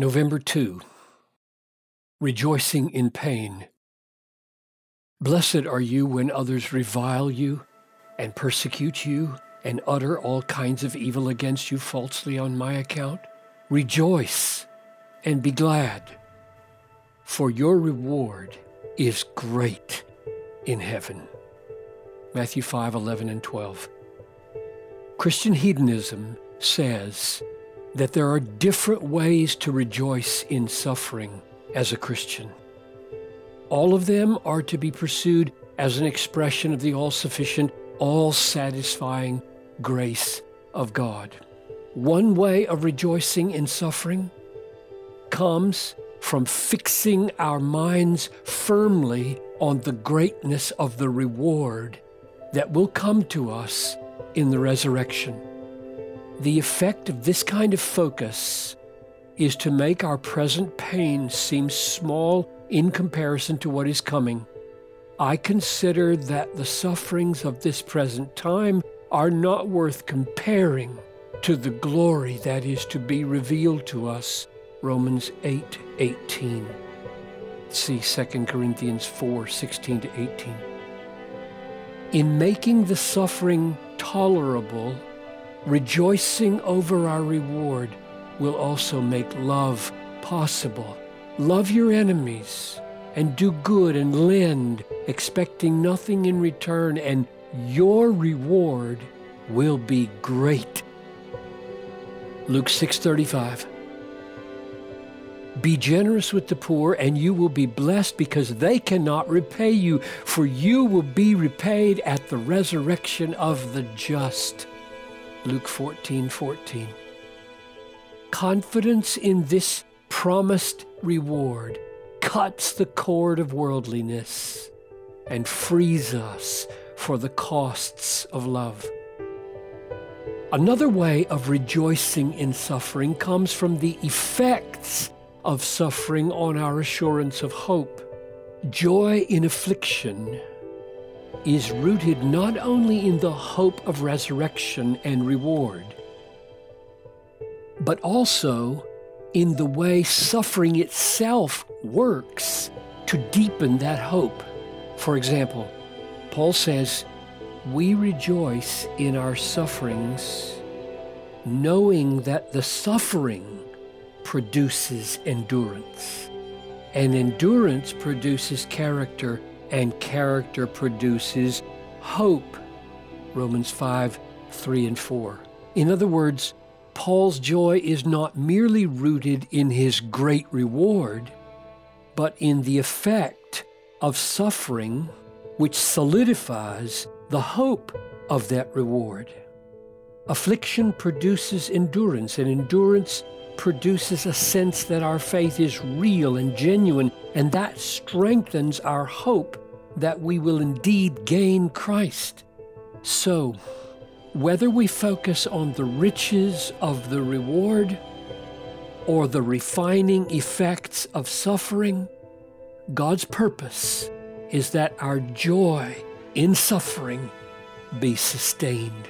November 2. Rejoicing in pain. Blessed are you when others revile you and persecute you and utter all kinds of evil against you falsely on my account. Rejoice and be glad, for your reward is great in heaven. Matthew 5 11 and 12. Christian hedonism says that there are different ways to rejoice in suffering as a Christian. All of them are to be pursued as an expression of the all sufficient, all satisfying grace of God. One way of rejoicing in suffering comes from fixing our minds firmly on the greatness of the reward that will come to us in the resurrection. The effect of this kind of focus is to make our present pain seem small in comparison to what is coming. I consider that the sufferings of this present time are not worth comparing to the glory that is to be revealed to us. Romans 8 18. See 2 Corinthians 4 16 to 18. In making the suffering tolerable, rejoicing over our reward will also make love possible. Love your enemies and do good and lend, expecting nothing in return, and your reward will be great. Luke 6:35 Be generous with the poor and you will be blessed because they cannot repay you for you will be repaid at the resurrection of the just. Luke 14:14 14, Confidence in this promised reward cuts the cord of worldliness and frees us for the costs of love. Another way of rejoicing in suffering comes from the effects of suffering on our assurance of hope. Joy in affliction is rooted not only in the hope of resurrection and reward, but also in the way suffering itself works to deepen that hope. For example, Paul says, We rejoice in our sufferings, knowing that the suffering produces endurance, and endurance produces character, and character produces hope. Romans 5 3 and 4. In other words, Paul's joy is not merely rooted in his great reward, but in the effect of suffering which solidifies the hope of that reward. Affliction produces endurance, and endurance produces a sense that our faith is real and genuine, and that strengthens our hope that we will indeed gain Christ. So, whether we focus on the riches of the reward or the refining effects of suffering, God's purpose is that our joy in suffering be sustained.